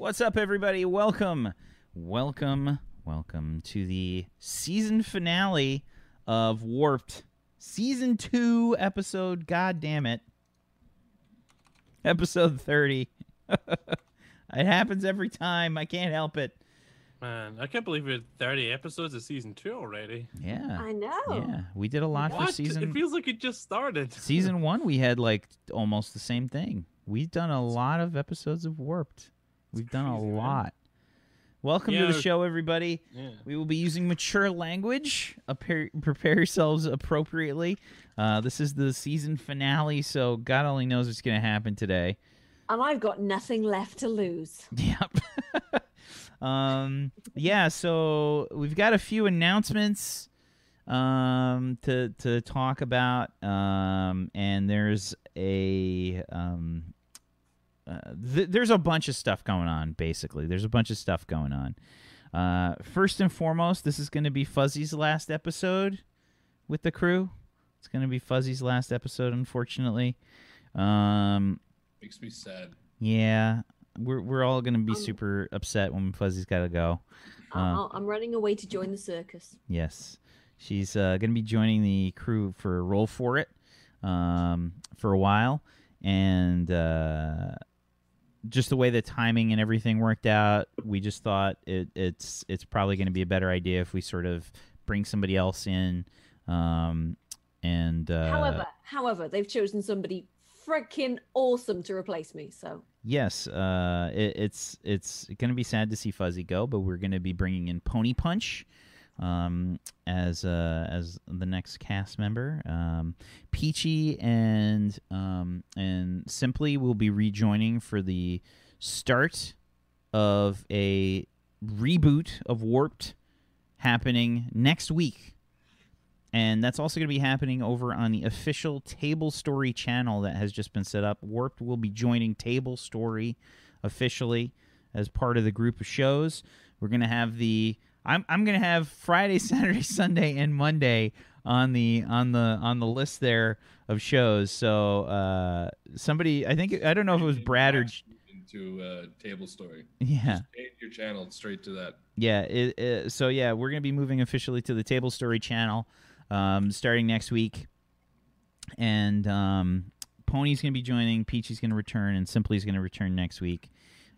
What's up, everybody? Welcome, welcome, welcome to the season finale of Warped, season two, episode. God damn it, episode thirty. it happens every time. I can't help it. Man, I can't believe we're 30 episodes of season two already. Yeah, I know. yeah. We did a lot what? for season. It feels like it just started. season one, we had like almost the same thing. We've done a lot of episodes of Warped. We've done a crazy, man. lot. Welcome to Yeah. the show, everybody. Yeah. We will be using mature language. Appear, prepare yourselves appropriately. Uh, this is the season finale, so God only knows what's going to happen today. And I've got nothing left to lose. Yep. um, yeah, so we've got a few announcements um, to to talk about, um, and there's a um, uh, th- there's a bunch of stuff going on. Basically, there's a bunch of stuff going on. Uh, first and foremost, this is going to be Fuzzy's last episode with the crew. It's going to be Fuzzy's last episode, unfortunately. Um, Makes me sad. yeah, we're we're all gonna be Um, super upset when Fuzzy's got to go. Uh, I'll- I'm running away to join the circus. yes, she's uh, gonna be joining the crew for a Roll for It um, for a while, and uh, just the way the timing and everything worked out, we just thought it, it's it's probably gonna be a better idea if we sort of bring somebody else in. Um, and uh, however, however, they've chosen somebody freaking awesome to replace me. So Yes, uh, it, it's it's going to be sad to see Fuzzy go, but we're going to be bringing in Pony Punch um, as uh, as the next cast member. Um, Peachy and um, and Simply will be rejoining for the start of a reboot of Warped happening next week. And that's also going to be happening over on the official Table Story channel that has just been set up. Warped will be joining Table Story officially as part of the group of shows. We're going to have the I'm I'm going to have Friday, Saturday, Sunday and Monday on the on the on the list there of shows. So uh somebody I think I don't know if it was Brad or into uh, table story. yeah. Just your channel straight to that. Yeah. It, it, so yeah, we're gonna be moving officially to the Table Story channel, um, starting next week, and um, Pony's gonna be joining. Peachy's gonna return, and Simply's gonna return next week.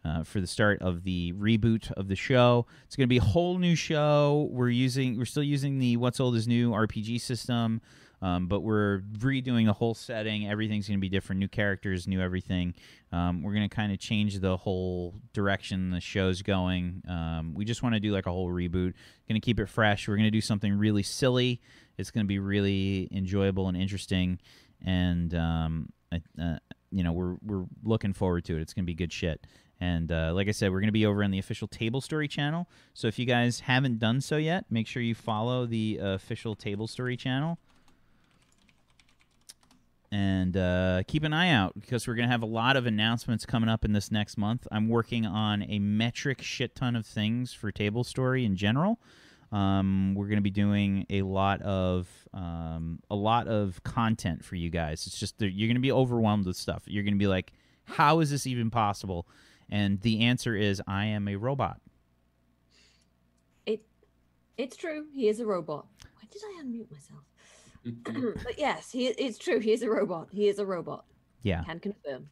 Uh, for the start of the reboot of the show, it's going to be a whole new show. We're using, we're still using the What's Old is New RPG system, um, but we're redoing the whole setting. Everything's going to be different, new characters, new everything. Um, we're going to kind of change the whole direction the show's going. Um, we just want to do like a whole reboot. Going to keep it fresh. We're going to do something really silly. It's going to be really enjoyable and interesting, and um, I, uh, you know we're we're looking forward to it. It's going to be good shit. And uh, like I said, we're going to be over on the official Table Story channel. So if you guys haven't done so yet, make sure you follow the uh, official Table Story channel and uh, keep an eye out because we're going to have a lot of announcements coming up in this next month. I'm working on a metric shit ton of things for Table Story in general. Um, we're going to be doing a lot of um, a lot of content for you guys. It's just you're going to be overwhelmed with stuff. You're going to be like, "How is this even possible?" And the answer is, "I am a robot." it it's true. He is a robot. Why did I unmute myself? but yes, he it's true. He is a robot. He is a robot. Yeah, Can confirm.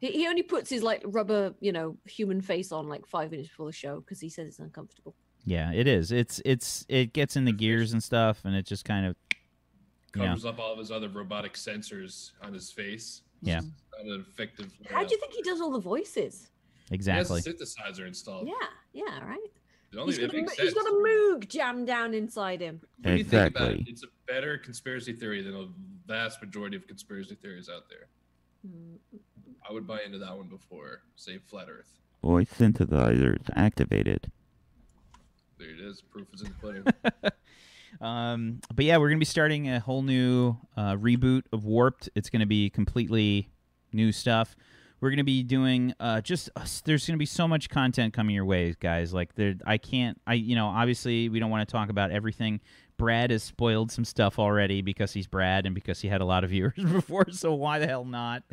He, he only puts his like rubber, you know, human face on like five minutes before the show because he says it's uncomfortable. yeah, it is. It's it's it gets in the gears and stuff, and it just kind of Yeah. Covers up all of his other robotic sensors on his face. Yeah. Not an effective. How do you think he does all the voices? Exactly. He has a synthesizer installed. Yeah, yeah, right. He's got, a, makes mo- he's sense. got a moog jammed down inside him. When you think about it, Exactly. it's a better conspiracy theory than a vast majority of conspiracy theories out there. Mm, I would buy into that one before, say, flat Earth. Voice synthesizers activated. There it is. Proof is in the pudding. Um, but yeah, we're gonna be starting a whole new uh, reboot of Warped. It's gonna be completely new stuff. We're gonna be doing uh, just uh, there's gonna be so much content coming your way, guys. Like there, I can't, I you know, obviously we don't want to talk about everything Brad has spoiled some stuff already because he's Brad and because he had a lot of viewers before. So why the hell not?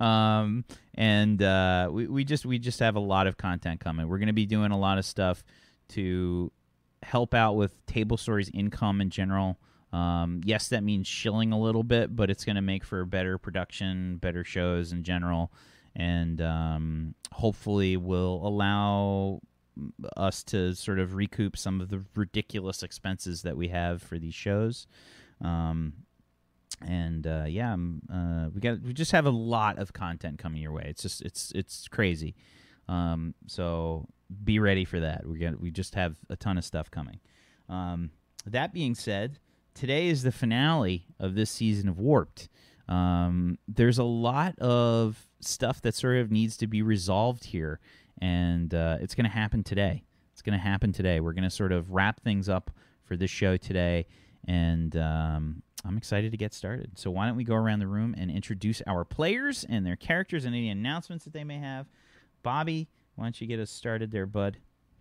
Um, and uh, we we just we just have a lot of content coming. We're to be doing a lot of stuff to help out with Table Story's income in general. Um, yes, that means shilling a little bit, but it's going to make for better production, better shows in general, and um, hopefully will allow us to sort of recoup some of the ridiculous expenses that we have for these shows. Um, and uh, yeah, um, uh, we got we just have a lot of content coming your way. It's just it's it's crazy. Um, so be ready for that. We got we just have a ton of stuff coming. Um, that being said, today is the finale of this season of Warped. Um, there's a lot of stuff that sort of needs to be resolved here, and uh, it's going to happen today. It's going to happen today. We're going to sort of wrap things up for this show today, and um, I'm excited to get started. So why don't we go around the room and introduce our players and their characters and any announcements that they may have. Bobby, why don't you get us started there, bud?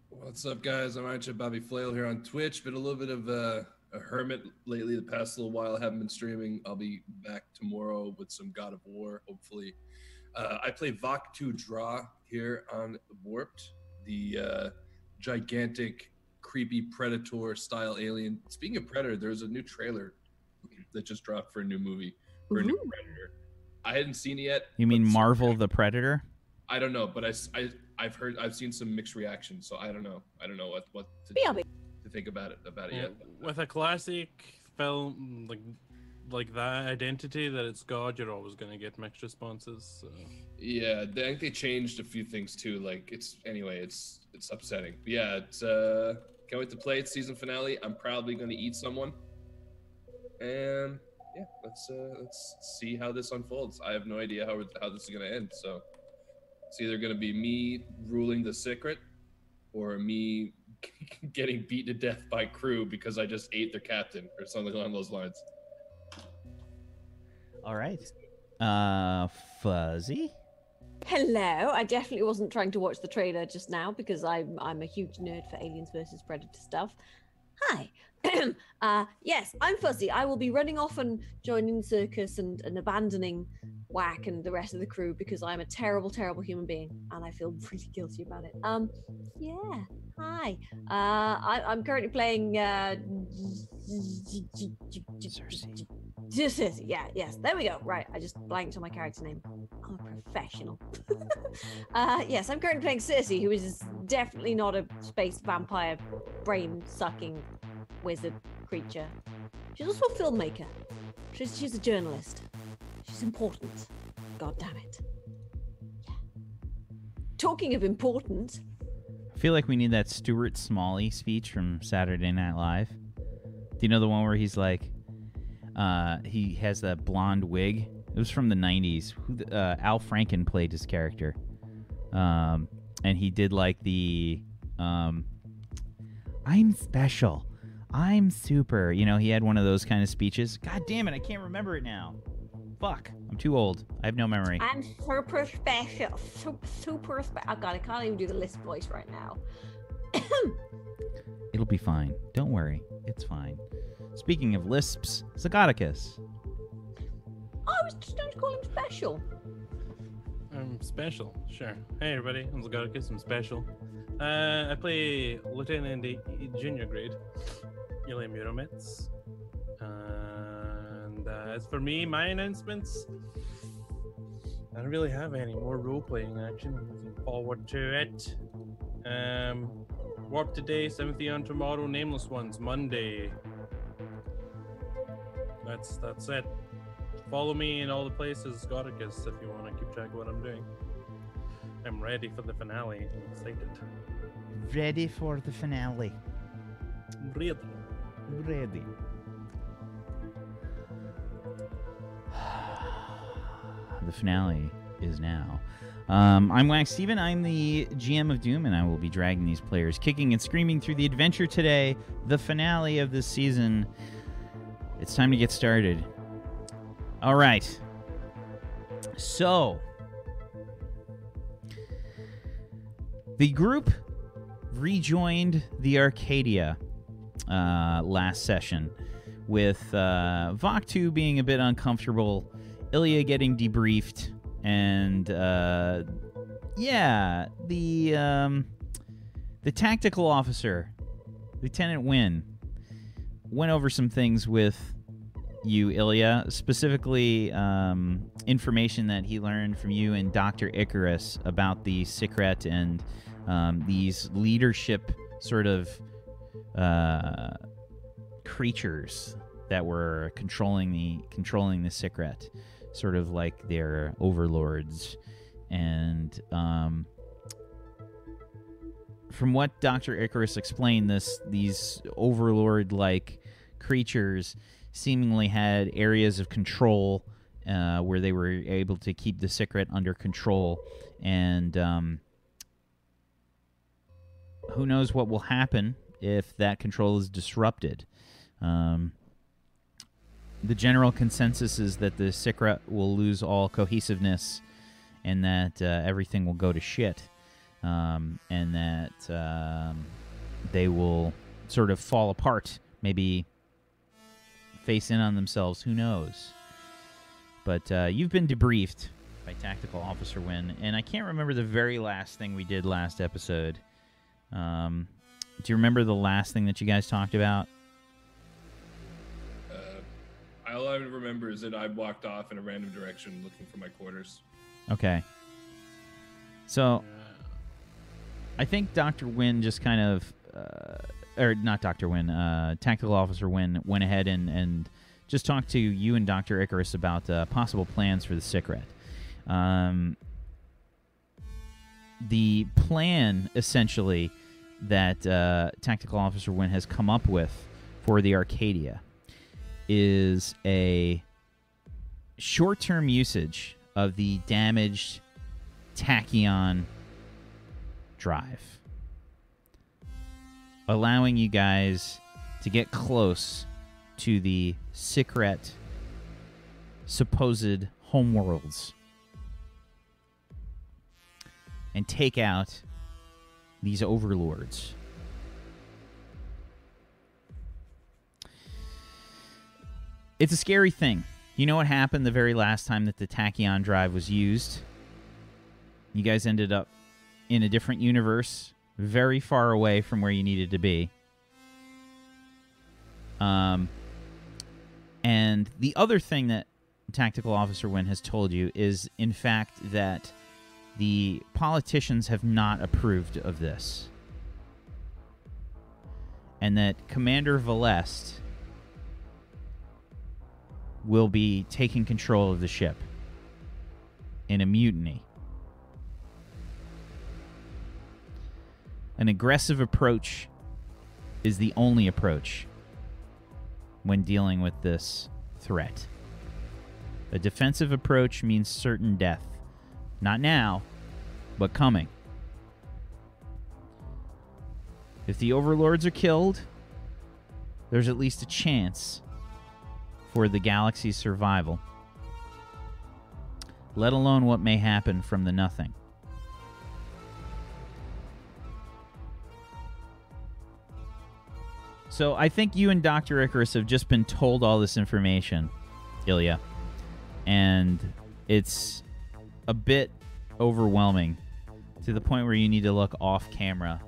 What's up, guys? I'm Archer Bobby Flail here on Twitch. Been a little bit of a, a hermit lately the past little while. I haven't been streaming. I'll be back tomorrow with some God of War, hopefully. Uh, I play Vok2 Draw here on Warped, the uh, gigantic, creepy Predator style alien. Speaking of Predator, there's a new trailer that just dropped for a new movie for a new Predator. I hadn't seen it yet. You mean Marvel the Predator? I don't know, but I I've heard I've seen some mixed reactions, so I don't know. I don't know what what to, BRB. To think about it about it yet. with a classic film like like that identity that it's God, you're always gonna get mixed responses. So. Yeah, they- I think they changed a few things too. Like it's anyway, it's it's upsetting. But yeah, it's uh can't wait to play it. Season finale. I'm probably gonna eat someone, and yeah, let's uh let's see how this unfolds. I have no idea how how this is gonna end. So it's either gonna be me ruling the secret, or me getting beat to death by crew because I just ate their captain or something along those lines. All right. Uh, Fuzzy. Hello. I definitely wasn't trying to watch the trailer just now because I'm I'm a huge nerd for Aliens versus Predator stuff. Hi. uh, yes, I'm Fuzzy. I will be running off and joining the circus and, and abandoning Whack and the rest of the crew because I'm a terrible, terrible human being and I feel really guilty about it. Um, yeah. Hi. Uh, I, I'm currently playing. Uh, Cersei. Yeah, yes. There we go. Right, I just blanked on my character name. I'm a professional. uh, yes, I'm currently playing Cersei, who is definitely not a space vampire, brain sucking wizard creature. She's also a filmmaker. She's she's a journalist. She's important. God damn it. Yeah. Talking of important, I feel like we need that Stuart Smalley speech from Saturday Night Live. Do you know the one where he's like, uh, he has that blonde wig? It was from the '90s. Who? the- Uh, Al Franken played his character, um, and he did like the, um, "I'm special, I'm super." You know, he had one of those kind of speeches. God damn it, I can't remember it now. Fuck, I'm too old. I have no memory. I'm super special. Super, super special. Oh god, I can't even do the list voice right now. It'll be fine. Don't worry. It's fine. Speaking of lisps, Zagoticus. Oh, I was just going to call him special. I'm special, sure. Hey everybody, I'm Zagoticus, I'm special. Uh, I play Lieutenant in the junior grade, Ilya Muromets. And uh, as for me, my announcements, I don't really have any more role playing action. I'm looking forward to it. Um, Warp today, Seventh on tomorrow, Nameless Ones Monday. That's that's it. Follow me in all the places, Goticus, if you want to keep track of what I'm doing. I'm ready for the finale. I'm excited. Ready for the finale. Ready. Ready. The finale is now. Um, I'm Wax Steven. I'm the GM of Doom, and I will be dragging these players kicking and screaming through the adventure today, the finale of this season. It's time to get started. All right. So, the group rejoined the Arcadia uh, last session, with uh, Vok2 being a bit uncomfortable, Ilya getting debriefed, and uh, yeah, the um, the tactical officer, Lieutenant Wynn, went over some things with you, Ilya, specifically um, information that he learned from you and Dr. Icarus about the Secret and um, these leadership sort of uh, creatures that were controlling the controlling the Secret, sort of like their overlords, and um, from what Doctor Icarus explained, this these overlord like creatures seemingly had areas of control uh, where they were able to keep the secret under control, and um, who knows what will happen if that control is disrupted. Um, the general consensus is that the secret will lose all cohesiveness and that uh, everything will go to shit. Um, and that um, they will sort of fall apart, maybe face in on themselves. Who knows? But uh, you've been debriefed by Tactical Officer Wynn, and I can't remember the very last thing we did last episode. Um, do you remember the last thing that you guys talked about? All I remember is that I walked off in a random direction looking for my quarters. Okay. So I think Dr. Wynn just kind of, uh, or not Dr. Wynn, uh, Tactical Officer Wynn went ahead and, and just talked to you and Dr. Icarus about uh, possible plans for the Secret. Um, the plan, essentially, that uh, Tactical Officer Wynn has come up with for the Arcadia is a short term usage of the damaged tachyon drive, allowing you guys to get close to the secret supposed homeworlds and take out these overlords. It's a scary thing. You know what happened the very last time that the tachyon drive was used? You guys ended up in a different universe, very far away from where you needed to be. Um, and the other thing that Tactical Officer Wynn has told you is, in fact, that the politicians have not approved of this. And that Commander Valest will be taking control of the ship in a mutiny. An aggressive approach is the only approach when dealing with this threat. A defensive approach means certain death. Not now, but coming. If the overlords are killed, there's at least a chance for the galaxy's survival, let alone what may happen from the nothing. So I think you and Dr. Icarus have just been told all this information, Ilya. And it's a bit overwhelming to the point where you need to look off camera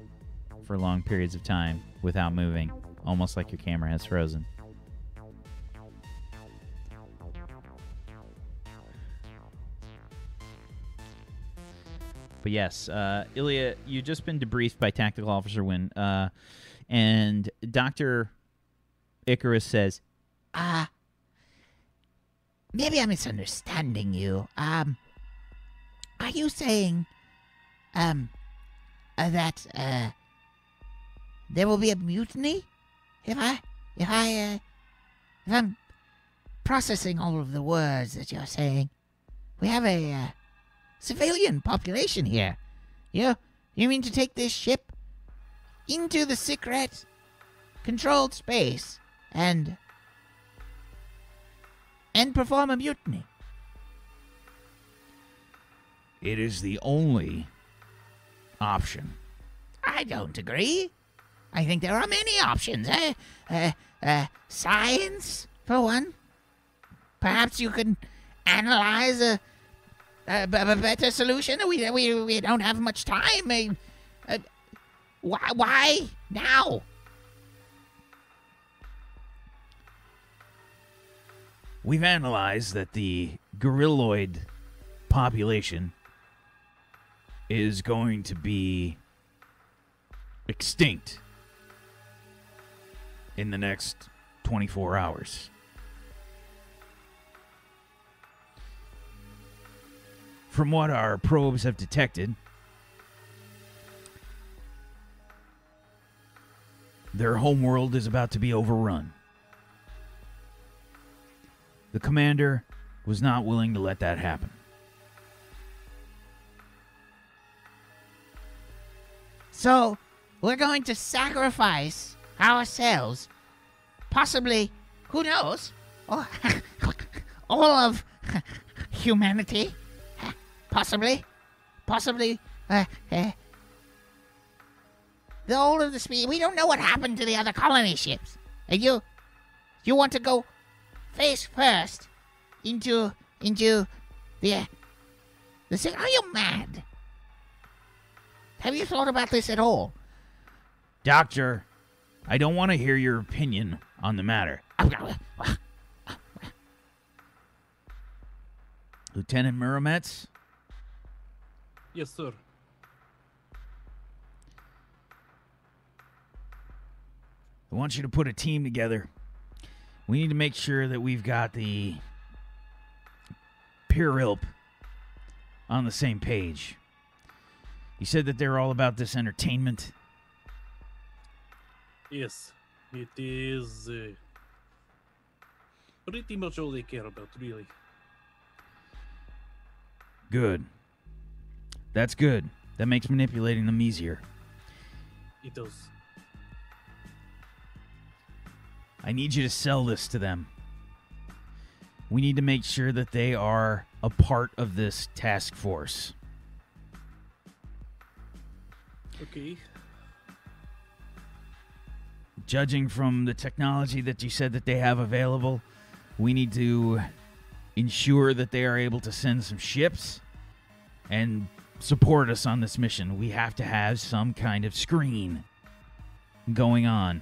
for long periods of time without moving, almost like your camera has frozen. But yes, uh, Ilya, you've just been debriefed by Tactical Officer Wynn, uh, and Doctor Icarus says, Ah, maybe I'm misunderstanding you. Um, are you saying, um, uh, that uh, there will be a mutiny if I, if I, uh, if I'm processing all of the words that you're saying? We have a uh, civilian population here. You, you mean to take this ship into the secret controlled space and and perform a mutiny? It is the only option. I don't agree. I think there are many options. Eh? uh, uh, science, for one. Perhaps you can analyze a, a, b- better solution. We, we, we don't have much time. Uh, why, why now? We've analyzed that the gorilloid population is going to be extinct in the next 24 hours. From what our probes have detected, their homeworld is about to be overrun. The commander was not willing to let that happen. So, we're going to sacrifice ourselves, possibly, who knows, all, of humanity, possibly, possibly, uh, uh, the whole of the species. We don't know what happened to the other colony ships. And you, you want to go face first into into the the thing? Are you mad? Have you thought about this at all? Doctor, I don't want to hear your opinion on the matter. Lieutenant Muromets, Yes, sir. I want you to put a team together. We need to make sure that we've got the Pirilp on the same page. You said that they're all about this entertainment. Yes, it is uh, pretty much all they care about, really. Good. That's good. That makes manipulating them easier. It does. I need you to sell this to them. We need to make sure that they are a part of this task force. Okay. Judging from the technology that you said that they have available, we need to ensure that they are able to send some ships and support us on this mission. We have to have some kind of screen going on.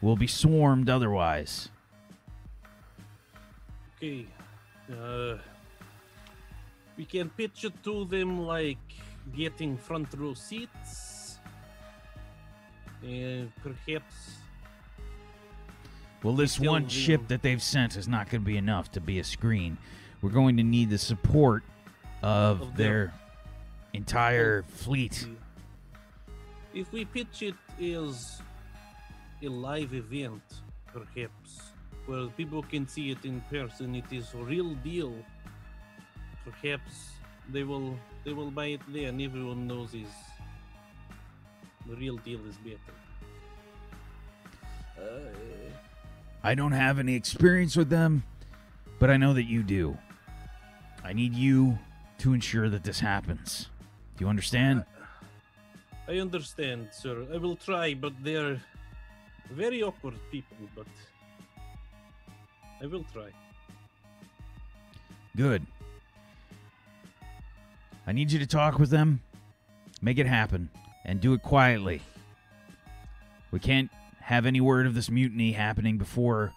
We'll be swarmed otherwise. Okay. Uh, we can pitch it to them like getting front row seats. And perhaps. Well, this one ship that they've sent is not going to be enough to be a screen. We're going to need the support of, Of their- entire fleet. If we pitch it as a live event, perhaps, where people can see it in person, it is a real deal. Perhaps they will they will buy it there, and everyone knows is the real deal is better. Uh, I don't have any experience with them, but I know that you do. I need you to ensure that this happens. Do you understand? I understand, sir. I will try, but they're very awkward people. But I will try. Good. I need you to talk with them, make it happen, and do it quietly. We can't have any word of this mutiny happening before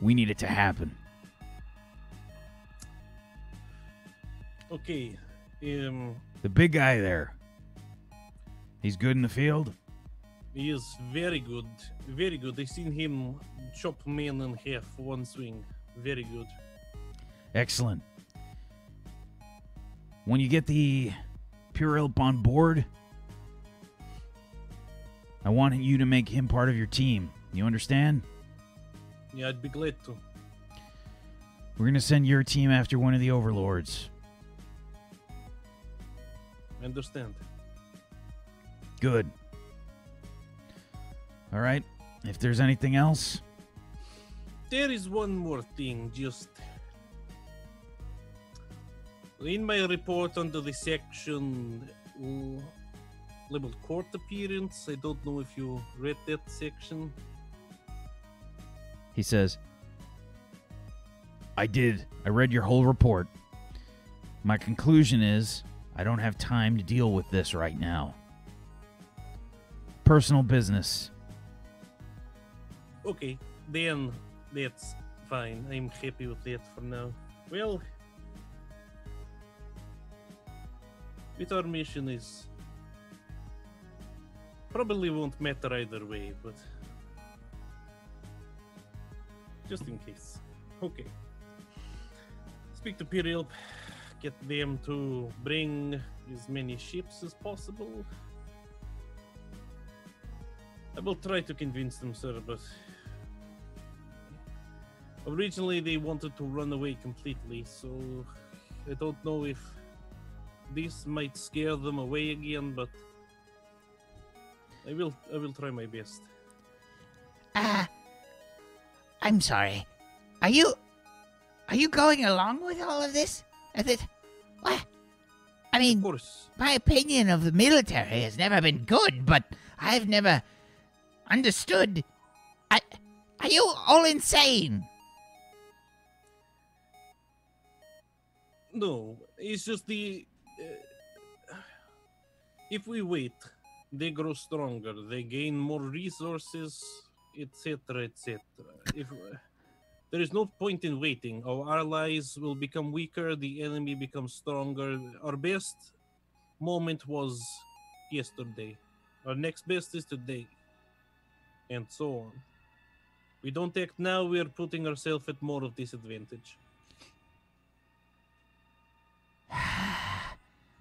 we need it to happen. Okay. Um. The big guy there. He's good in the field. He is very good, very good. I seen him chop man in half one swing. Very good. Excellent. When you get the Purelp on board, I want you to make him part of your team. You understand? Yeah, I'd be glad to. We're going to send your team after one of the overlords. Understand. Good. All right. If there's anything else, There is one more thing, just in my report under the section uh, labeled court appearance. I don't know if you read that section. He says, I did. I read your whole report. My conclusion is I don't have time to deal with this right now. Personal business. Okay, then that's fine. I'm happy with that for now. Well, with our mission is probably won't matter either way, but just in case. Okay. Speak to Piriel, get them to bring as many ships as possible. I will try to convince them, sir, but originally they wanted to run away completely, so I don't know if this might scare them away again, but I will I will try my best. Uh, I'm sorry. Are you. Are you going along with all of this? Is it. What? I Of mean, course. my opinion of the military has never been good, but I've never understood. I, are you all insane? No, it's just the. Uh, if we wait, they grow stronger. They gain more resources, etc., etc. If uh, there is no point in waiting, our allies will become weaker. The enemy becomes stronger. Our best moment was yesterday. Our next best is today, and so on. We don't act now. We are putting ourselves at more of disadvantage.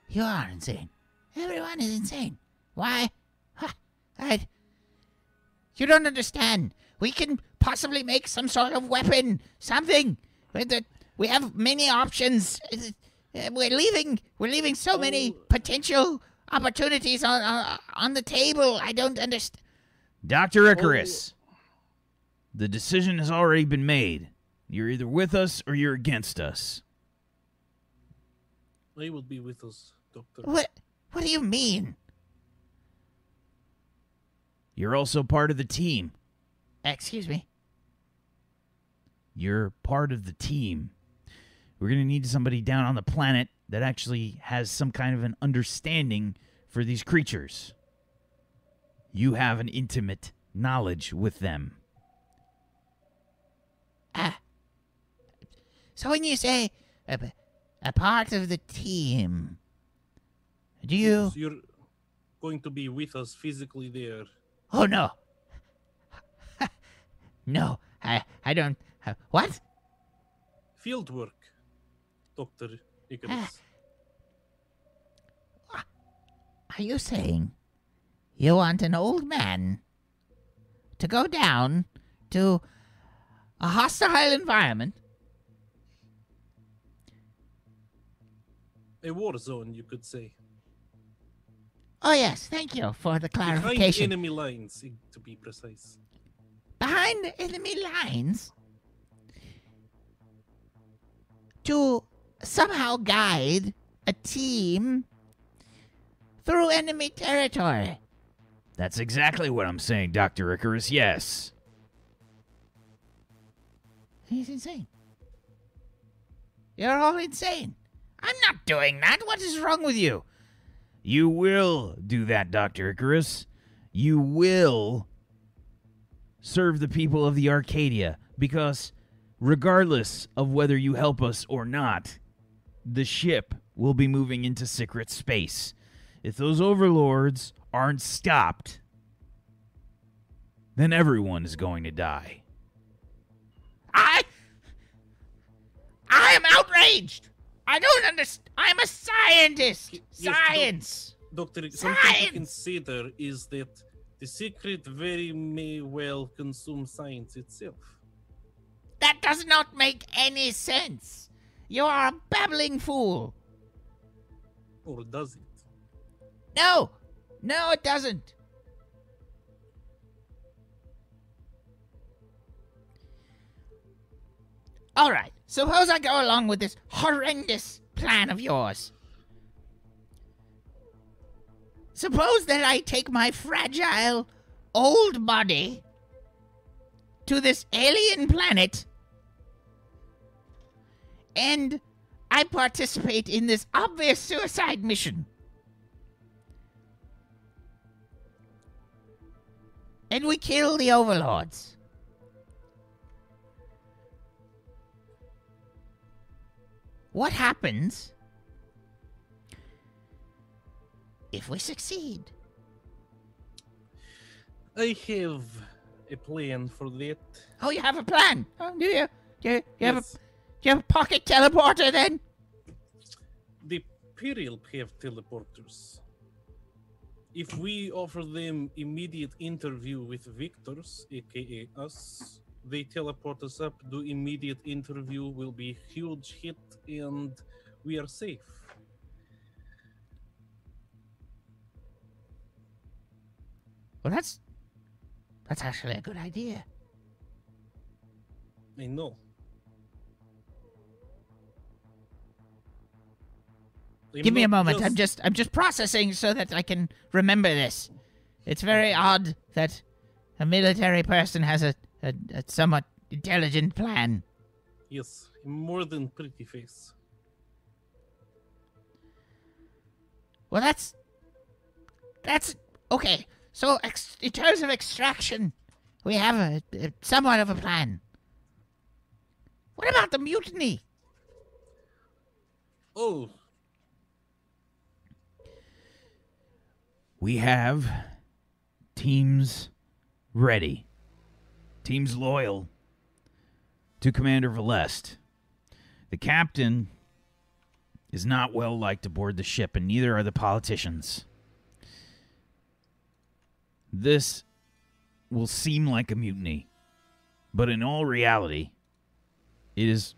You are insane. Everyone is insane. Why? I, you don't understand. We can possibly make some sort of weapon, something. We have many options. Uh, We're leaving. We're leaving so many Oh. potential opportunities on on, on the table. I don't understand. Dr. Icarus, the decision has already been made. You're either with us or you're against us. They will be with us, Doctor. What? What do you mean? You're also part of the team. Excuse me. You're part of the team. We're going to need somebody down on the planet that actually has some kind of an understanding for these creatures. You have an intimate knowledge with them. Ah. So when you say a, a part of the team, do you? So you're going to be with us physically there. Oh no. no, I I don't. Uh, what? Field work, Doctor Icarus. Are you saying you want an old man to go down to a hostile environment? A war zone, you could say. Oh yes, thank you for the clarification. Behind enemy lines, to be precise. behind the enemy lines to somehow guide a team through enemy territory. That's exactly what I'm saying, Dr. Icarus. Yes. He's insane. You're all insane. I'm not doing that. What is wrong with you? You will do that, Dr. Icarus. You will serve the people of the Arcadia because, regardless of whether you help us or not, the ship will be moving into secret space. If those overlords aren't stopped, then everyone is going to die. I I am outraged. I don't understand. I'm a scientist. Y- yes, doc- Science. Doctor, something to consider is that the secret very may well consume science itself. That does not make any sense. You are a babbling fool. Or does it? No, no, it doesn't. All right, suppose I go along with this horrendous plan of yours. suppose that I take my fragile old body to this alien planet and I participate in this obvious suicide mission. And we kill the overlords. What happens if we succeed? I have a plan for that. Oh, you have a plan? Oh, do you? Do you, you have a Yes. Do you have a pocket teleporter then? The Imperial have teleporters. If we offer them immediate interview with victors, aka us, they teleport us up. Do immediate interview will be huge hit, and we are safe. Well, that's that's actually a good idea. I know. Give me a moment. I'm just I'm just processing so that I can remember this. It's very odd that a military person has a, a, a somewhat intelligent plan. yes, more than pretty face. Well, that's that's okay. So, ex- in terms of extraction, we have a, a somewhat of a plan. What about the mutiny? Oh, We have teams ready, teams loyal to Commander Valest. The captain is not well liked aboard the ship, and neither are the politicians. This will seem like a mutiny, but in all reality, it is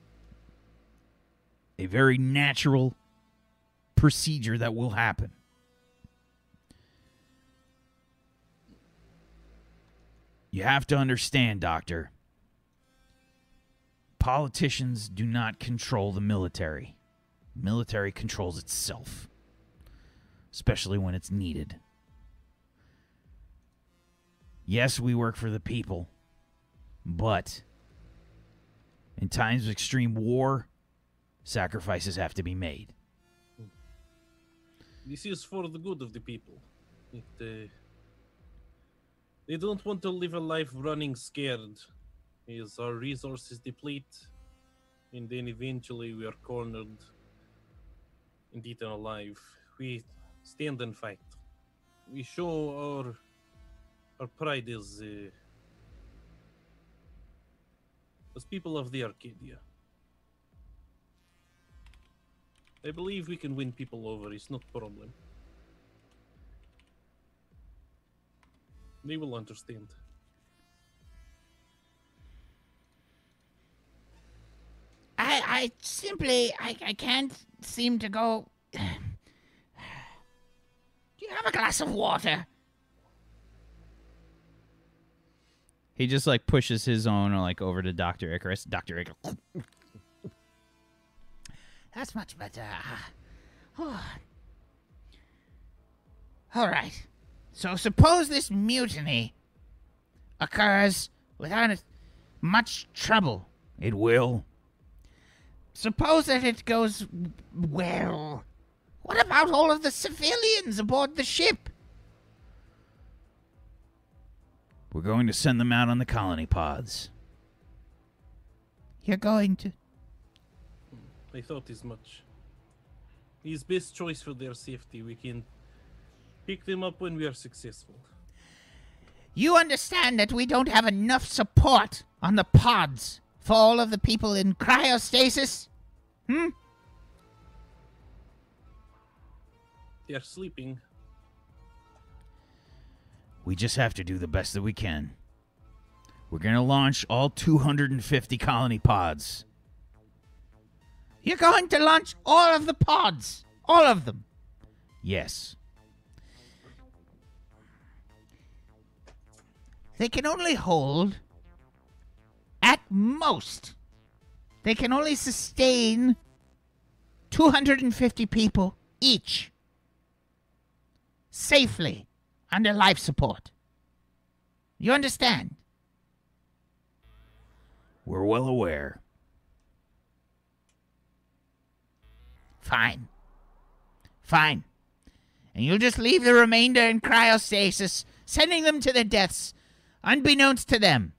a very natural procedure that will happen. You have to understand, Doctor. Politicians do not control the military. Military controls itself, especially when it's needed. Yes, we work for the people, but in times of extreme war, sacrifices have to be made. this is for the good of the people. It, uh, they don't want to live a life running scared, as our resources deplete, and then eventually we are cornered and eaten alive. We stand and fight. We show our our pride as uh, as people of the Arcadia. I believe we can win people over. It's not a problem. They will understand. I I simply I, I can't seem to go. Do you have a glass of water? He just like pushes his own like over to Doctor Icarus. Doctor Icarus. That's much better. All right. So suppose this mutiny occurs without much trouble. It will. Suppose that it goes well. What about all of the civilians aboard the ship? We're going to send them out on the colony pods. You're going to. I thought as much. His best choice for their safety. We can pick them up when we are successful. You understand that we don't have enough support on the pods for all of the people in cryostasis? Hmm? They are sleeping. We just have to do the best that we can. We're going to launch all 250 colony pods. You're going to launch all of the pods. All of them. Yes. They can only hold, at most, they can only sustain 250 people each. safely under life support. You understand? We're well aware. Fine. Fine. And you'll just leave the remainder in cryostasis, sending them to their deaths, unbeknownst to them.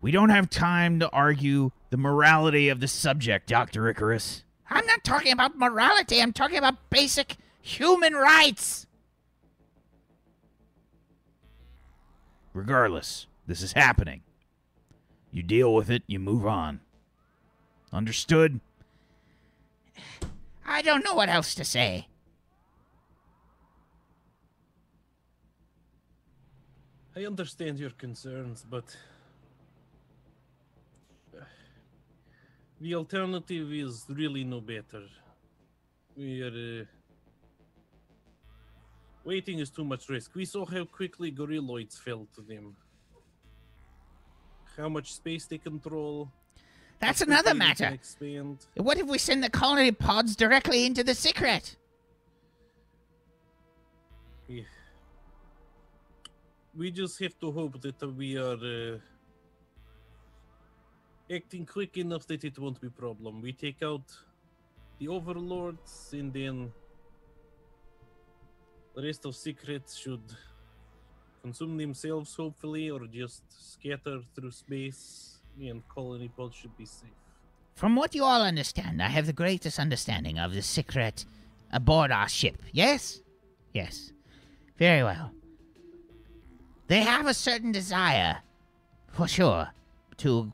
We don't have time to argue the morality of the subject, Dr. Icarus. I'm not talking about morality, I'm talking about basic human rights. Regardless, this is happening. You deal with it, you move on. Understood? I don't know what else to say. I understand your concerns, but the alternative is really no better. We are uh, waiting is too much risk. We saw how quickly gorilloids fell to them. How much space they control. That's another quickly they can matter. What if we send the colony pods directly into the secret? Yeah. We just have to hope that we are uh, acting quick enough that it won't be a problem. We take out the overlords and then the rest of secrets should consume themselves hopefully or just scatter through space and colony pods should be safe. From what you all understand, I have the greatest understanding of the secret aboard our ship. Yes? Yes. Very well. They have a certain desire, for sure, to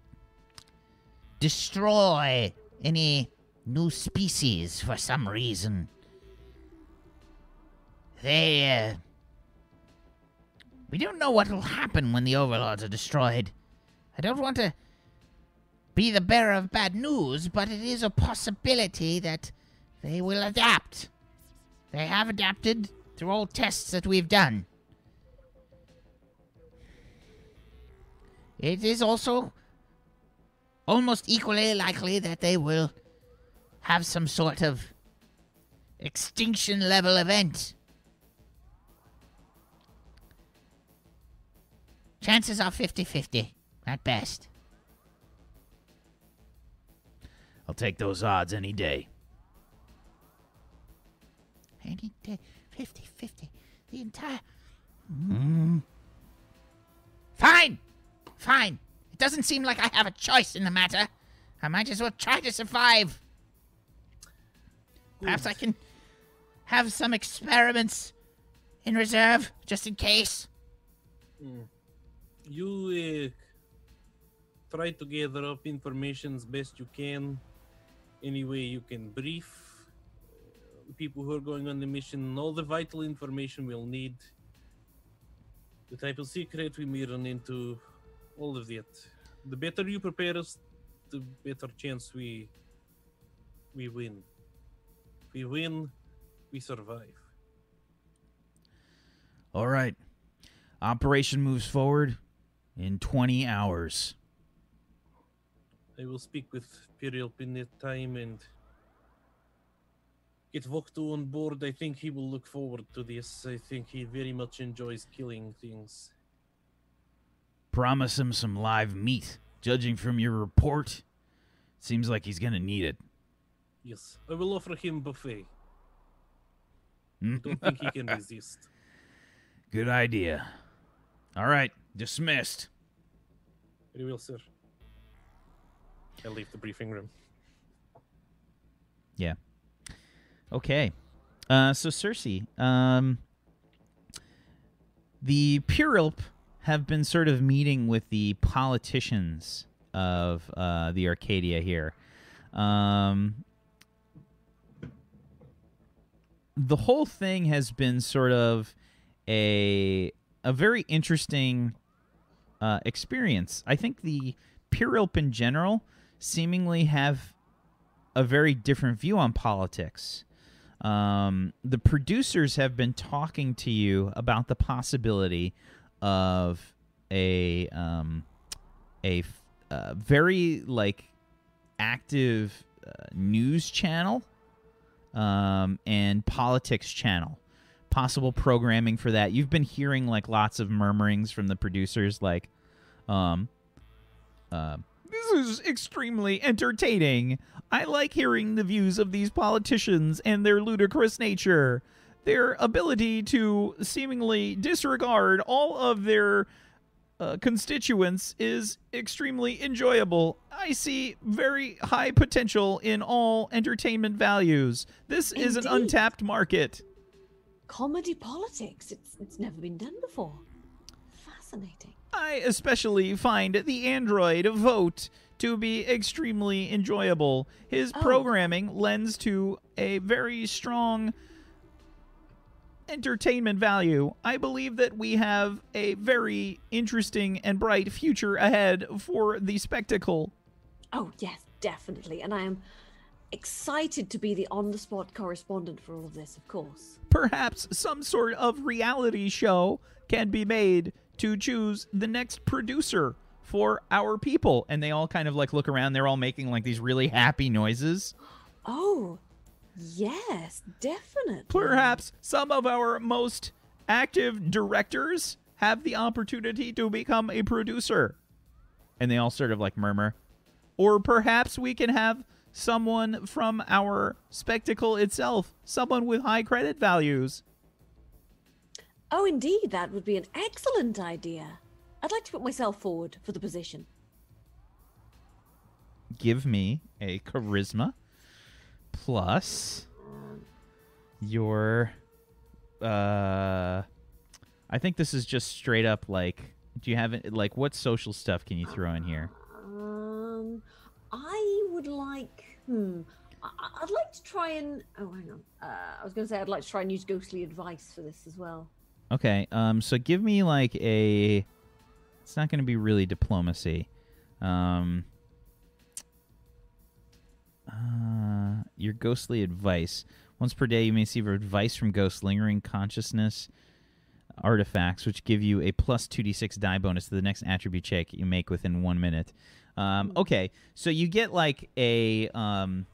destroy any new species for some reason. They, uh. We don't know what will happen when the overlords are destroyed. I don't want to be the bearer of bad news, but it is a possibility that they will adapt. They have adapted through all tests that we've done. It is also almost equally likely that they will have some sort of extinction level event. Chances are 50 50 at best. I'll take those odds any day. Any day, 50 50. The entire. Mm. Fine! Fine. It doesn't seem like I have a choice in the matter. I might as well try to survive. Perhaps I can have some experiments in reserve, just in case. You uh, try to gather up information as best you can. Any way you can brief uh, people who are going on the mission, all the vital information we'll need. The type of secret we may run into, all of that. The better you prepare us, the better chance we we win. If we win, we survive. All right. Operation moves forward in 20 hours. I will speak with Periop in that time and get Vokto on board. I think he will look forward to this. I think he very much enjoys killing things. Promise him some live meat. Judging from your report, seems like he's going to need it. Yes, I will offer him buffet. Don't think he can resist. Good idea. All right, dismissed. Very well, sir. I leave the briefing room. Yeah. Okay. Uh, so Cersei, um, the Purilp have been sort of meeting with the politicians of uh, the Arcadia here. Um, the whole thing has been sort of a a very interesting uh, experience. I think the Purilp in general seemingly have a very different view on politics. Um, the producers have been talking to you about the possibility of a um, a uh, very like active uh, news channel um, and politics channel, possible programming for that. You've been hearing like lots of murmurings from the producers, like, um, uh, this is extremely entertaining. I like hearing the views of these politicians and their ludicrous nature. Their ability to seemingly disregard all of their uh, constituents is extremely enjoyable. I see very high potential in all entertainment values. This is an untapped market. Comedy politics. It's it's never been done before. Fascinating. I especially find the Android vote to be extremely enjoyable. His Oh. programming lends to a very strong entertainment value. I believe that we have a very interesting and bright future ahead for the spectacle. Oh yes, definitely. And I am excited to be the on-the-spot correspondent for all of this, of course. Perhaps some sort of reality show can be made to choose the next producer for our people. And they all kind of like look around. They're all making like these really happy noises. Oh, yes, definitely. Perhaps some of our most active directors have the opportunity to become a producer. And they all sort of like murmur. Or perhaps we can have someone from our spectacle itself, someone with high credit values. Oh, indeed, that would be an excellent idea. I'd like to put myself forward for the position. Give me a charisma plus your uh I think this is just straight up like do you have it like what social stuff can you throw in here? Um, I would like. Hmm. I- I'd like to try and. Oh, hang on. Uh, I was going to say I'd like to try and use ghostly advice for this as well. Okay, um, so give me like a. It's not going to be really diplomacy. Um, uh, your ghostly advice. Once per day, you may receive advice from ghosts, lingering consciousness artifacts, which give you a plus 2d6 die bonus to the next attribute check you make within one minute. Um, okay, so you get like a. Um,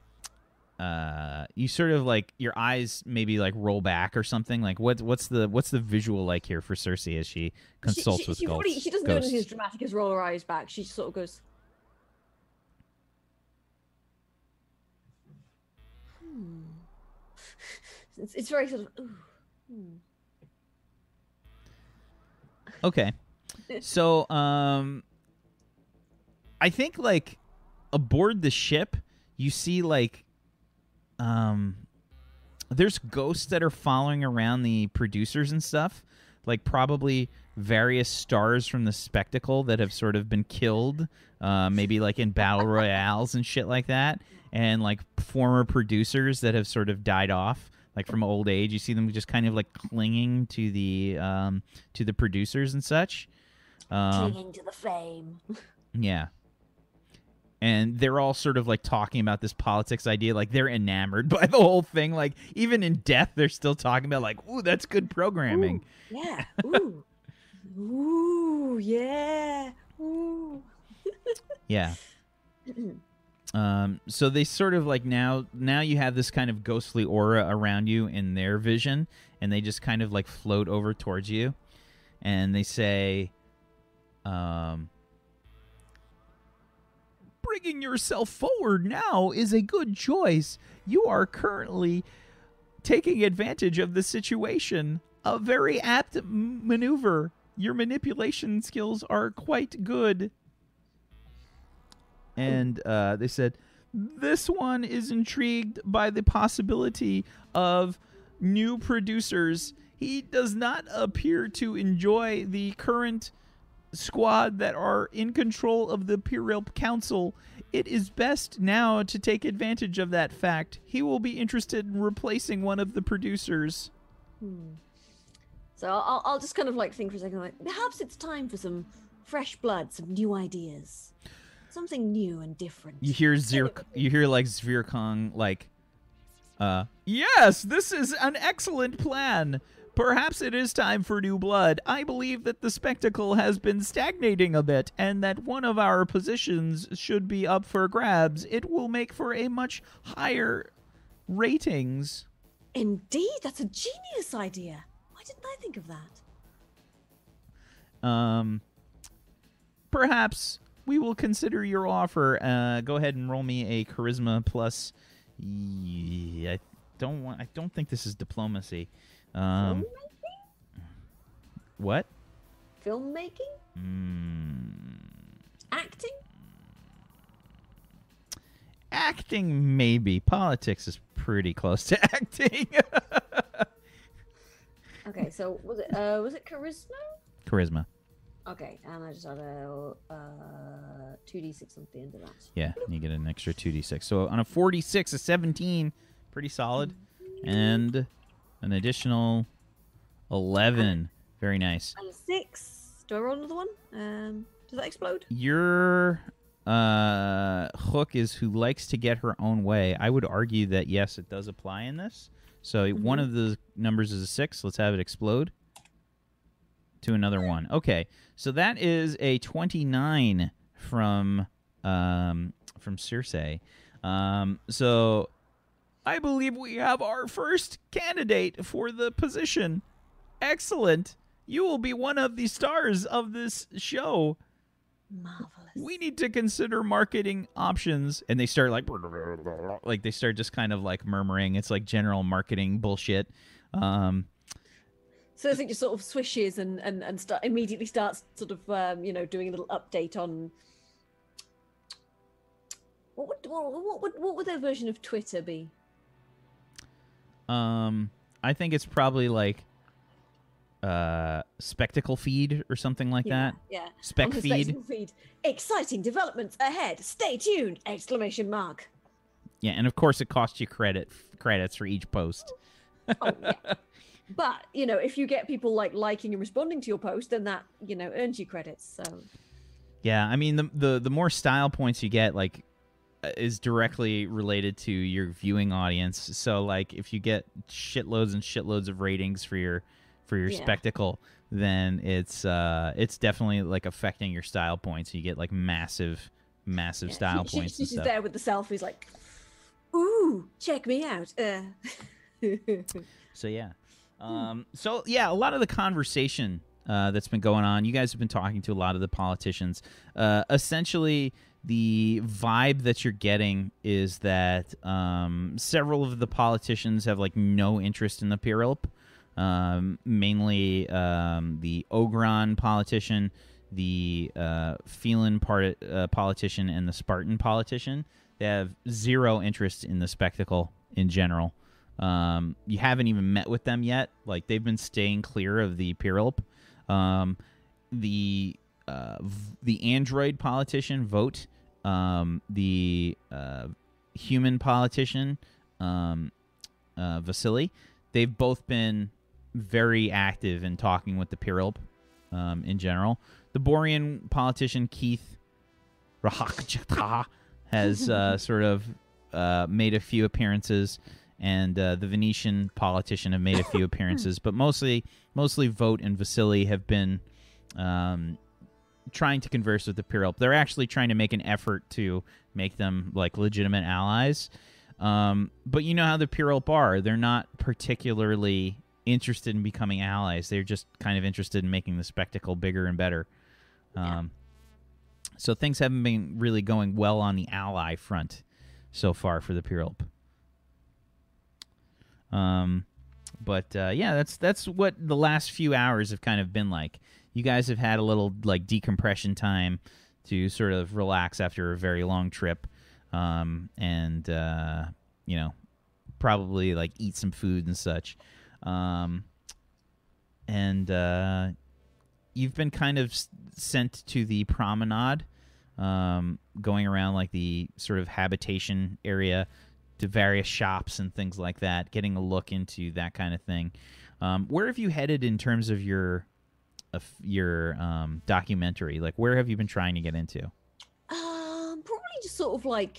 uh you sort of like your eyes maybe like roll back or something like what what's the what's the visual like here for Cersei as she consults she, she, with she, ghosts, probably- she doesn't do anything as dramatic as roll her eyes back. She sort of goes. Hmm. It's, it's very sort of. Ooh, hmm. Okay. So, um I think like aboard the ship, you see like um there's ghosts that are following around the producers and stuff, like probably various stars from the spectacle that have sort of been killed, uh, maybe like in battle royales and shit like that, and like former producers that have sort of died off, like from old age. You see them just kind of like clinging to the um, to the producers and such. Um, clinging to the flame. yeah. And they're all sort of like talking about this politics idea. Like they're enamored by the whole thing. Like even in death, they're still talking about like, ooh, that's good programming. Yeah. Ooh. Ooh. Yeah. Ooh. Yeah. Um, so they sort of like now now you have this kind of ghostly aura around you in their vision, and they just kind of like float over towards you, and they say, um, "Bringing yourself forward now is a good choice. You are currently taking advantage of the situation. A very apt maneuver. Your manipulation skills are quite good." And uh, they said this one is intrigued by the possibility of new producers. He does not appear to enjoy the current squad that are in control of the Imperial Council. It is best now to take advantage of that fact. He will be interested in replacing one of the producers. So I'll, I'll just kind of like think for a second, like perhaps it's time for some fresh blood, some new ideas, something new and different. You hear Zir, you hear like Zvirkong like, uh, yes, this is an excellent plan. Perhaps it is time for new blood. I believe that the spectacle has been stagnating a bit, and that one of our positions should be up for grabs. It will make for a much higher ratings. Indeed, that's a genius idea. Why didn't I think of that? Um, perhaps we will consider your offer. Uh, go ahead and roll me a charisma plus. Yeah, I don't want. I don't think this is diplomacy. Um, what? Filmmaking? Mm, Acting? acting, maybe. Politics is pretty close to acting. Okay, so was it uh was it charisma? charisma. Okay, and I just had a uh two d six on the end of that. Yeah, you get an extra 2d6. So on a 46, a 17, pretty solid. And an additional 11. Very nice. And a six. Do I roll another one? Um, does that explode? Your uh, hook is who likes to get her own way. I would argue that, yes, it does apply in this. So one of the numbers is a 6. Let's have it explode to another one. Okay, so that is a 29 from um, from Cersei. Um, so I believe we have our first candidate for the position. Excellent. You will be one of the stars of this show. Marvelous. We need to consider marketing options. And they start like, like they start just kind of like murmuring. It's like general marketing bullshit. Um, So I think just sort of swishes and and and start immediately starts sort of um, you know doing a little update on what would what, what would what would their version of Twitter be? um, I think it's probably like uh, spectacle feed or something like yeah, that. yeah. Spec feed. spectacle feed. Exciting developments ahead. Stay tuned! Exclamation mark. Yeah, and of course it costs you credit credits for each post. Oh yeah. But you know, if you get people like liking and responding to your post, then that you know earns you credits. So Yeah, I mean the the the more style points you get, like, uh, is directly related to your viewing audience. So like, if you get shitloads and shitloads of ratings for your for your Yeah. spectacle, then it's uh it's definitely like affecting your style points. You get like massive massive yeah, style she, points she, she's there with the selfies, like, ooh, check me out. Uh. So yeah. Um, so yeah, a lot of the conversation uh, that's been going on. You guys have been talking to a lot of the politicians. Uh, essentially, the vibe that you're getting is that um, several of the politicians have like no interest in the Pirelp. Um, mainly um, the Ogron politician, the uh, Phelan part, uh, politician, and the Spartan politician. They have zero interest in the spectacle in general. Um, you haven't even met with them yet. Like they've been staying clear of the Pirelp. Um, the uh, v- the android politician vote. Um, the uh, human politician, um, uh, Vasily. They've both been very active in talking with the Pirelp um, in general. The Borean politician Keith Rahakjata has uh, sort of uh, made a few appearances, and uh, the Venetian politician have made a few appearances, but mostly mostly Vote and Vasily have been um, trying to converse with the Pirelp. They're actually trying to make an effort to make them like legitimate allies. Um, but you know how the Pirelp are; they're not particularly interested in becoming allies. They're just kind of interested in making the spectacle bigger and better. Yeah. Um, so things haven't been really going well on the ally front so far for the Pirelp. Um, but uh, yeah, that's that's what the last few hours have kind of been like. You guys have had a little like decompression time to sort of relax after a very long trip, um, and uh, you know, probably like eat some food and such. Um, and uh, you've been kind of sent to the promenade, um, going around like the sort of habitation area to various shops and things like that, getting a look into that kind of thing. Um, where have you headed in terms of your of your um, documentary? Like, where have you been trying to get into? Um, probably just sort of like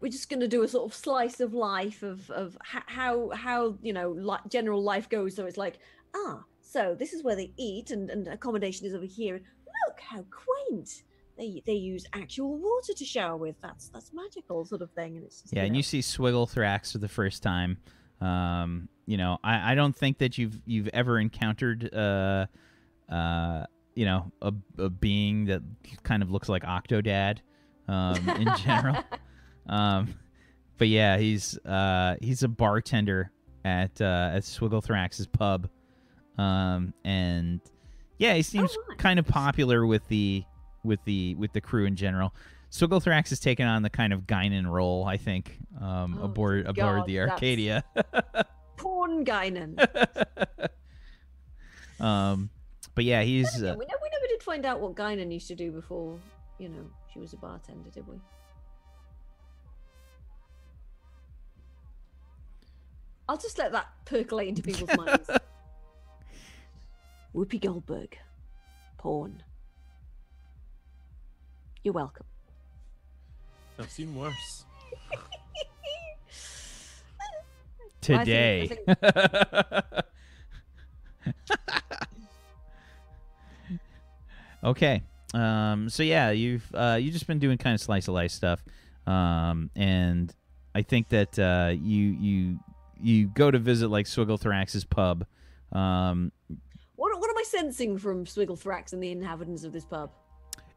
we're just going to do a sort of slice of life of of how how you know li- general life goes. So it's like ah, so this is where they eat and, and accommodation is over here. Look how quaint. They they use actual water to shower with. That's that's magical sort of thing. And it's just, Yeah, and know, you see Swigglethrax for the first time. Um, you know, I, I don't think that you've you've ever encountered uh, uh, you know, a, a being that kind of looks like Octodad, um, in general. um, but yeah, he's uh, he's a bartender at uh, at Swigglethrax's pub, um, and yeah, he seems nice. kind of popular with the with the with the crew in general. Swigglethrax has taken on the kind of Guinan role, I think, um, Oh, aboard aboard God, the Arcadia. Porn Guinan. um, but yeah, he's uh, we, never, we never did find out what Guinan used to do before, you know, she was a bartender, did we? I'll just let that percolate into people's minds. Whoopi Goldberg. Porn. You're welcome. I've seen worse. Well, I think- today. I okay. Um, so yeah, you've uh, you just been doing kind of slice of life stuff, um, and I think that uh, you you you go to visit like Swigglethrax's pub. Um, What, what am I sensing from Swigglethrax and the inhabitants of this pub?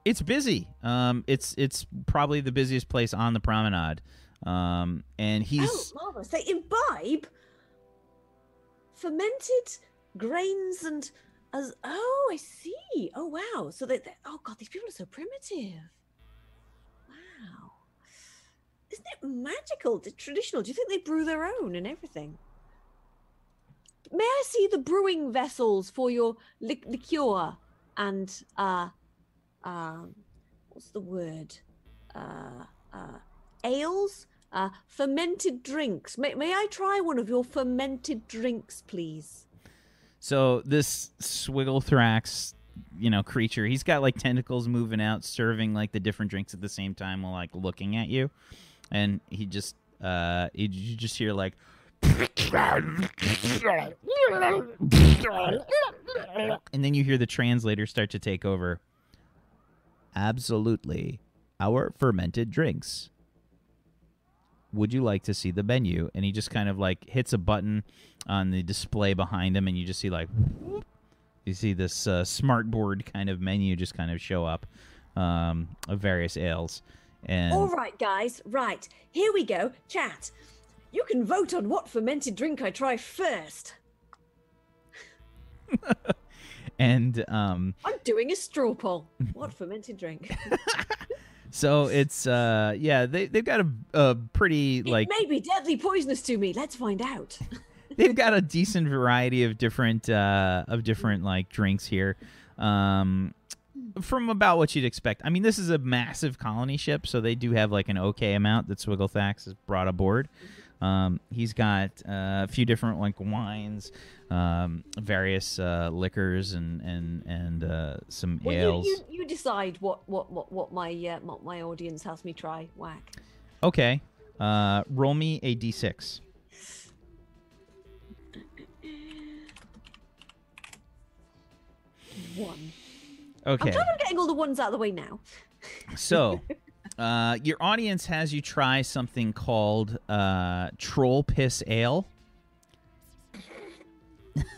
It's busy. Um, it's it's probably the busiest place on the promenade. Um, and he's Oh, marvelous! They imbibe fermented grains and as oh, I see. Oh wow! So they, oh god, these people are so primitive. Wow, isn't it magical? Traditional? Do you think they brew their own and everything? May I see the brewing vessels for your li- liqueur and uh, um, what's the word? Uh, uh, ales, uh, fermented drinks. May, may I try one of your fermented drinks, please? So this Swigglethrax, you know, creature, he's got like tentacles moving out, serving like the different drinks at the same time while like looking at you, and he just, uh, you just hear like, and then you hear the translator start to take over. Absolutely, our fermented drinks. Would you like to see the menu? And he just kind of like hits a button on the display behind him, and you just see like you see this uh, smart board kind of menu just kind of show up um, of various ales. And All right, guys. Right. Here we go. Chat. You can vote on what fermented drink I try first. and um, I'm doing a straw poll. What fermented drink? so it's uh, yeah they they've got a, a pretty like it may be deadly poisonous to me. Let's find out. they've got a decent variety of different uh, of different like drinks here. Um, from about what you'd expect. I mean, this is a massive colony ship, so they do have like an okay amount that Swigglethrax has brought aboard. Um, he's got uh, a few different like wines, um, various uh, liquors, and and and uh, some Well, ales. you, you, you decide what what what what my uh, what my audience has me try. Whack. Okay, uh, roll me a d6. One. Okay. I'm trying to getting all the ones out of the way now. So, uh, your audience has you try something called uh, Troll Piss Ale.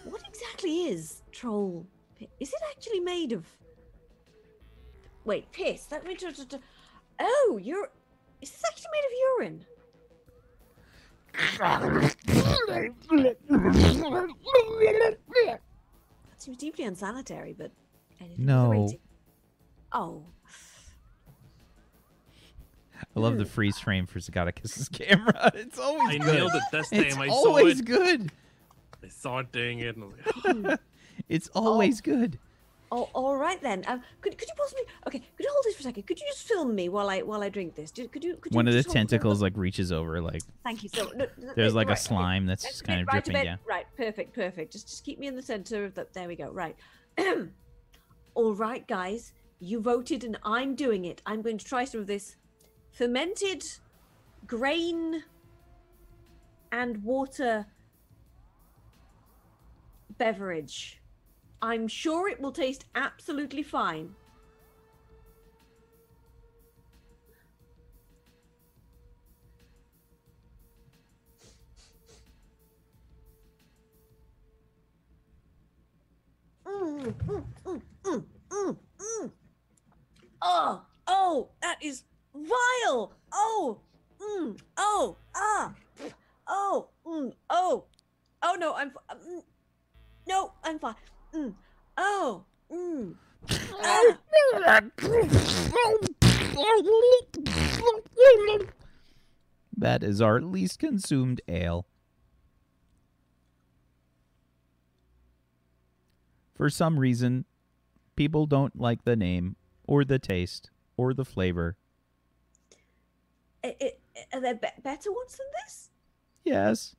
What exactly is troll? Is it actually made of? Wait, piss. That means. Oh, you're. Is this actually made of urine? That seems deeply unsanitary, but. I didn't know the No. Oh, I love the freeze frame for Zagaticus's camera. It's always I good. nailed it this time. It's I saw always it. good. I saw it doing it. And I was like, It's always good. oh, all right then. Um, could could you possibly? Okay, could you hold this for a second? Could you just film me while I while I drink this? Could could you? Could you One of the just hold- hold- tentacles like reaches over, like Thank you so. No, no, there's like a right, okay. slime that's That's just kind of right, dripping a bit, down. Right, perfect, perfect. Just just keep me in the center of the. There we go. Right. All right, guys, you voted, and I'm doing it. I'm going to try some of this fermented grain and water beverage. I'm sure it will taste absolutely fine. Mm, mm, mm, oh, oh, that is vile. Oh, mm, oh, ah, oh, mm, oh, oh no, I'm, mm, no, I'm fine. Mm, oh, mm. That is our least consumed ale. For some reason, people don't like the name, or the taste, or the flavor. I- I- are there be- better ones than this? Yes.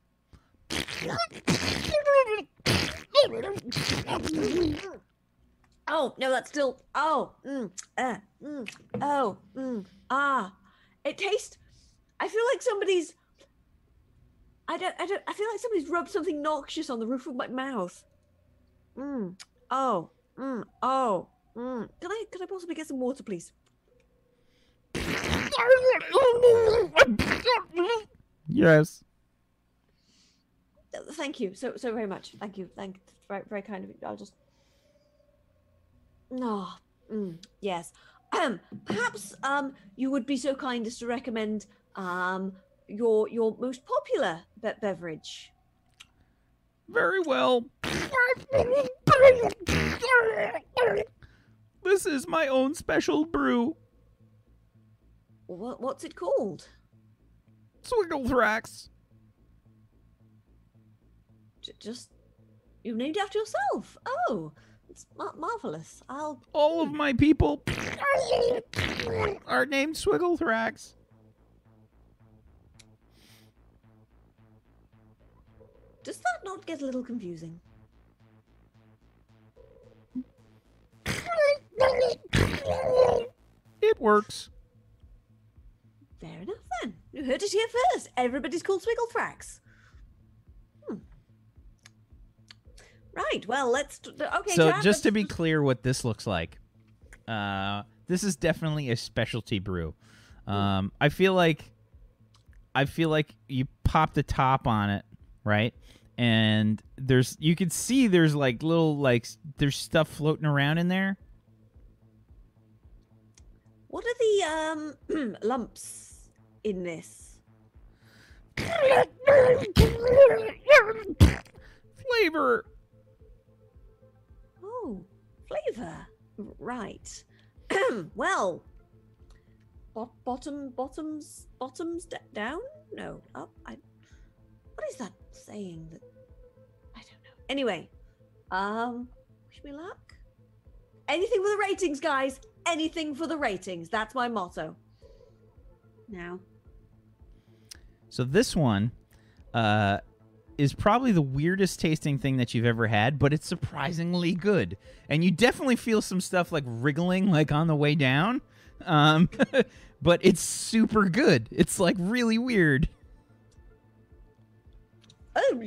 Oh no, that's still. Oh, mm, uh, mm, oh, mm, ah. It tastes. I feel like somebody's. I don't. I don't. I feel like somebody's rubbed something noxious on the roof of my mouth. Mm. Oh. Mm. Oh. Mm. Can I? Can I possibly get some water, please? Yes. Thank you so so very much. Thank you. Thank very very kind of you. I'll just. No. mm, yes. Um. Perhaps um you would be so kind as to recommend um your your most popular be- beverage. Very well. This is my own special brew. What what's it called? Swigglethrax. J- just you've named it after yourself. Oh, it's mar- marvelous. I'll. All of my people are named Swigglethrax. Does that not get a little confusing? It works. Fair enough then. You heard it here first. Everybody's called Swigglethrax. Hmm. Right. Well, let's. Okay. so Jack, just to be clear what this looks like uh this is definitely a specialty brew um i feel like i feel like you pop the top on it right and there's you can see there's like little like there's stuff floating around in there What are the um lumps in this? flavor Oh, flavor. Right. well, bot- bottom, bottoms, bottoms d- down. No, up. I. What is that saying? That I don't know. Anyway, um, wish me luck. Anything for the ratings, guys. Anything for the ratings. That's my motto. Now, So this one uh, is probably the weirdest tasting thing that you've ever had, but it's surprisingly good. And you definitely feel some stuff like wriggling like on the way down. Um, but it's super good. It's like really weird. oh,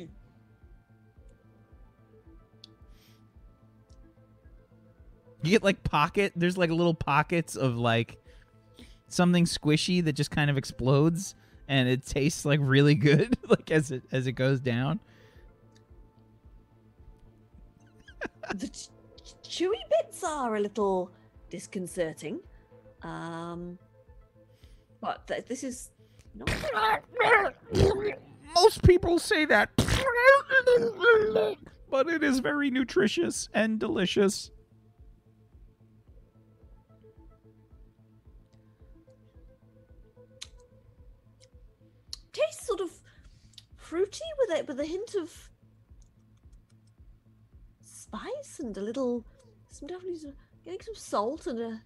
You get like pocket. There's like little pockets of like something squishy that just kind of explodes, and it tastes like really good, like as it as it goes down. the ch- chewy bits are a little disconcerting. Um, but th- this is not. Most people say that, but it is very nutritious and delicious. Fruity with it with a hint of spice and a little some definitely some, getting some salt and a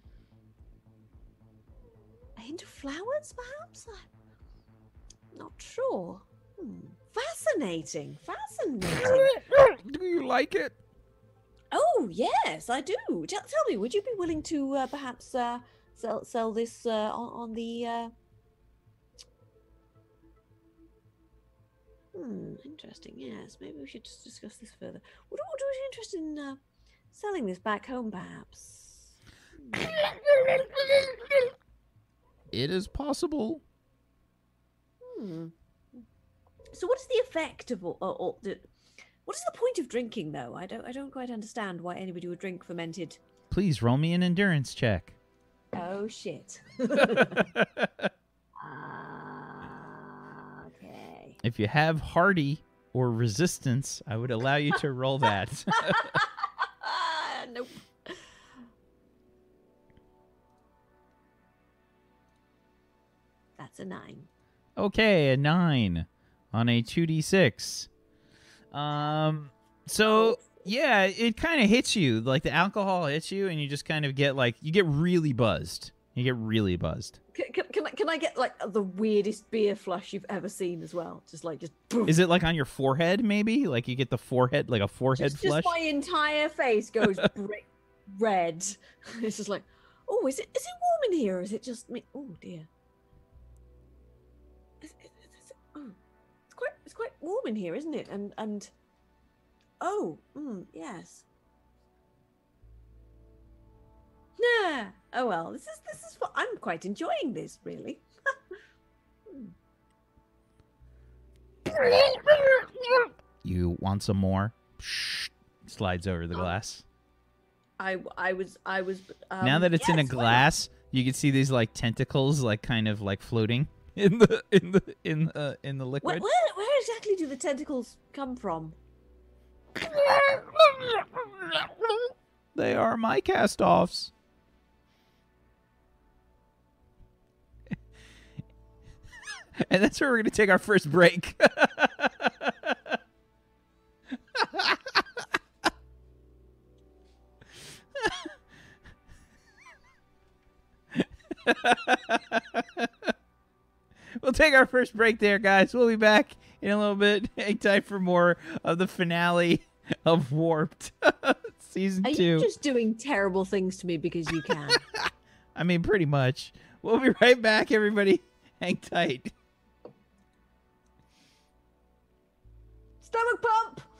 a hint of flowers perhaps? I'm not sure. Hmm. fascinating. Fascinating. Do you like it? oh yes i do. Tell, tell me would you be willing to uh, perhaps uh, sell sell this uh, on, on the Hmm, interesting. Yes, maybe we should just discuss this further. Would, you be interested in uh, selling this back home, perhaps? It is possible. Hmm. So, what is the effect of all, all, all the, What is the point of drinking, though? I don't. I don't quite understand why anybody would drink fermented. Please roll me an endurance check. Oh shit. Ah, okay. If you have hardy or resistance, I would allow you to roll that. nope. That's a nine. okay, a nine on a two d six. Um. So yeah, it kind of hits you like the alcohol hits you, and you just kind of get like you get really buzzed. You get really buzzed. Can, can, can, I, can I get like the weirdest beer flush you've ever seen as well? Just like just Is it like on your forehead? Maybe like you get the forehead like a forehead just, flush. just my entire face goes brick red. It's just like, oh, is it is it warm in here? Or is it just me? Oh dear. Is- is- is oh, it's quite it's quite warm in here, isn't it? And and oh, mm, yes. Nah. Oh well, this is this is what I'm quite enjoying this really. You want some more? Psh, slides over the Oh, glass. I I was I was. Um, now that it's in a yes, why not? glass, you can see these like tentacles, like kind of like floating in the in the in the in the Where, liquid. where, where exactly do the tentacles come from? They are my cast-offs. And that's where we're gonna take our first break. we'll take our first break there, guys. We'll be back in a little bit. Hang tight for more of the finale of Warped season Are two. you just doing terrible things to me because you can? I mean, pretty much. We'll be right back, everybody. Hang tight. Stomach pump.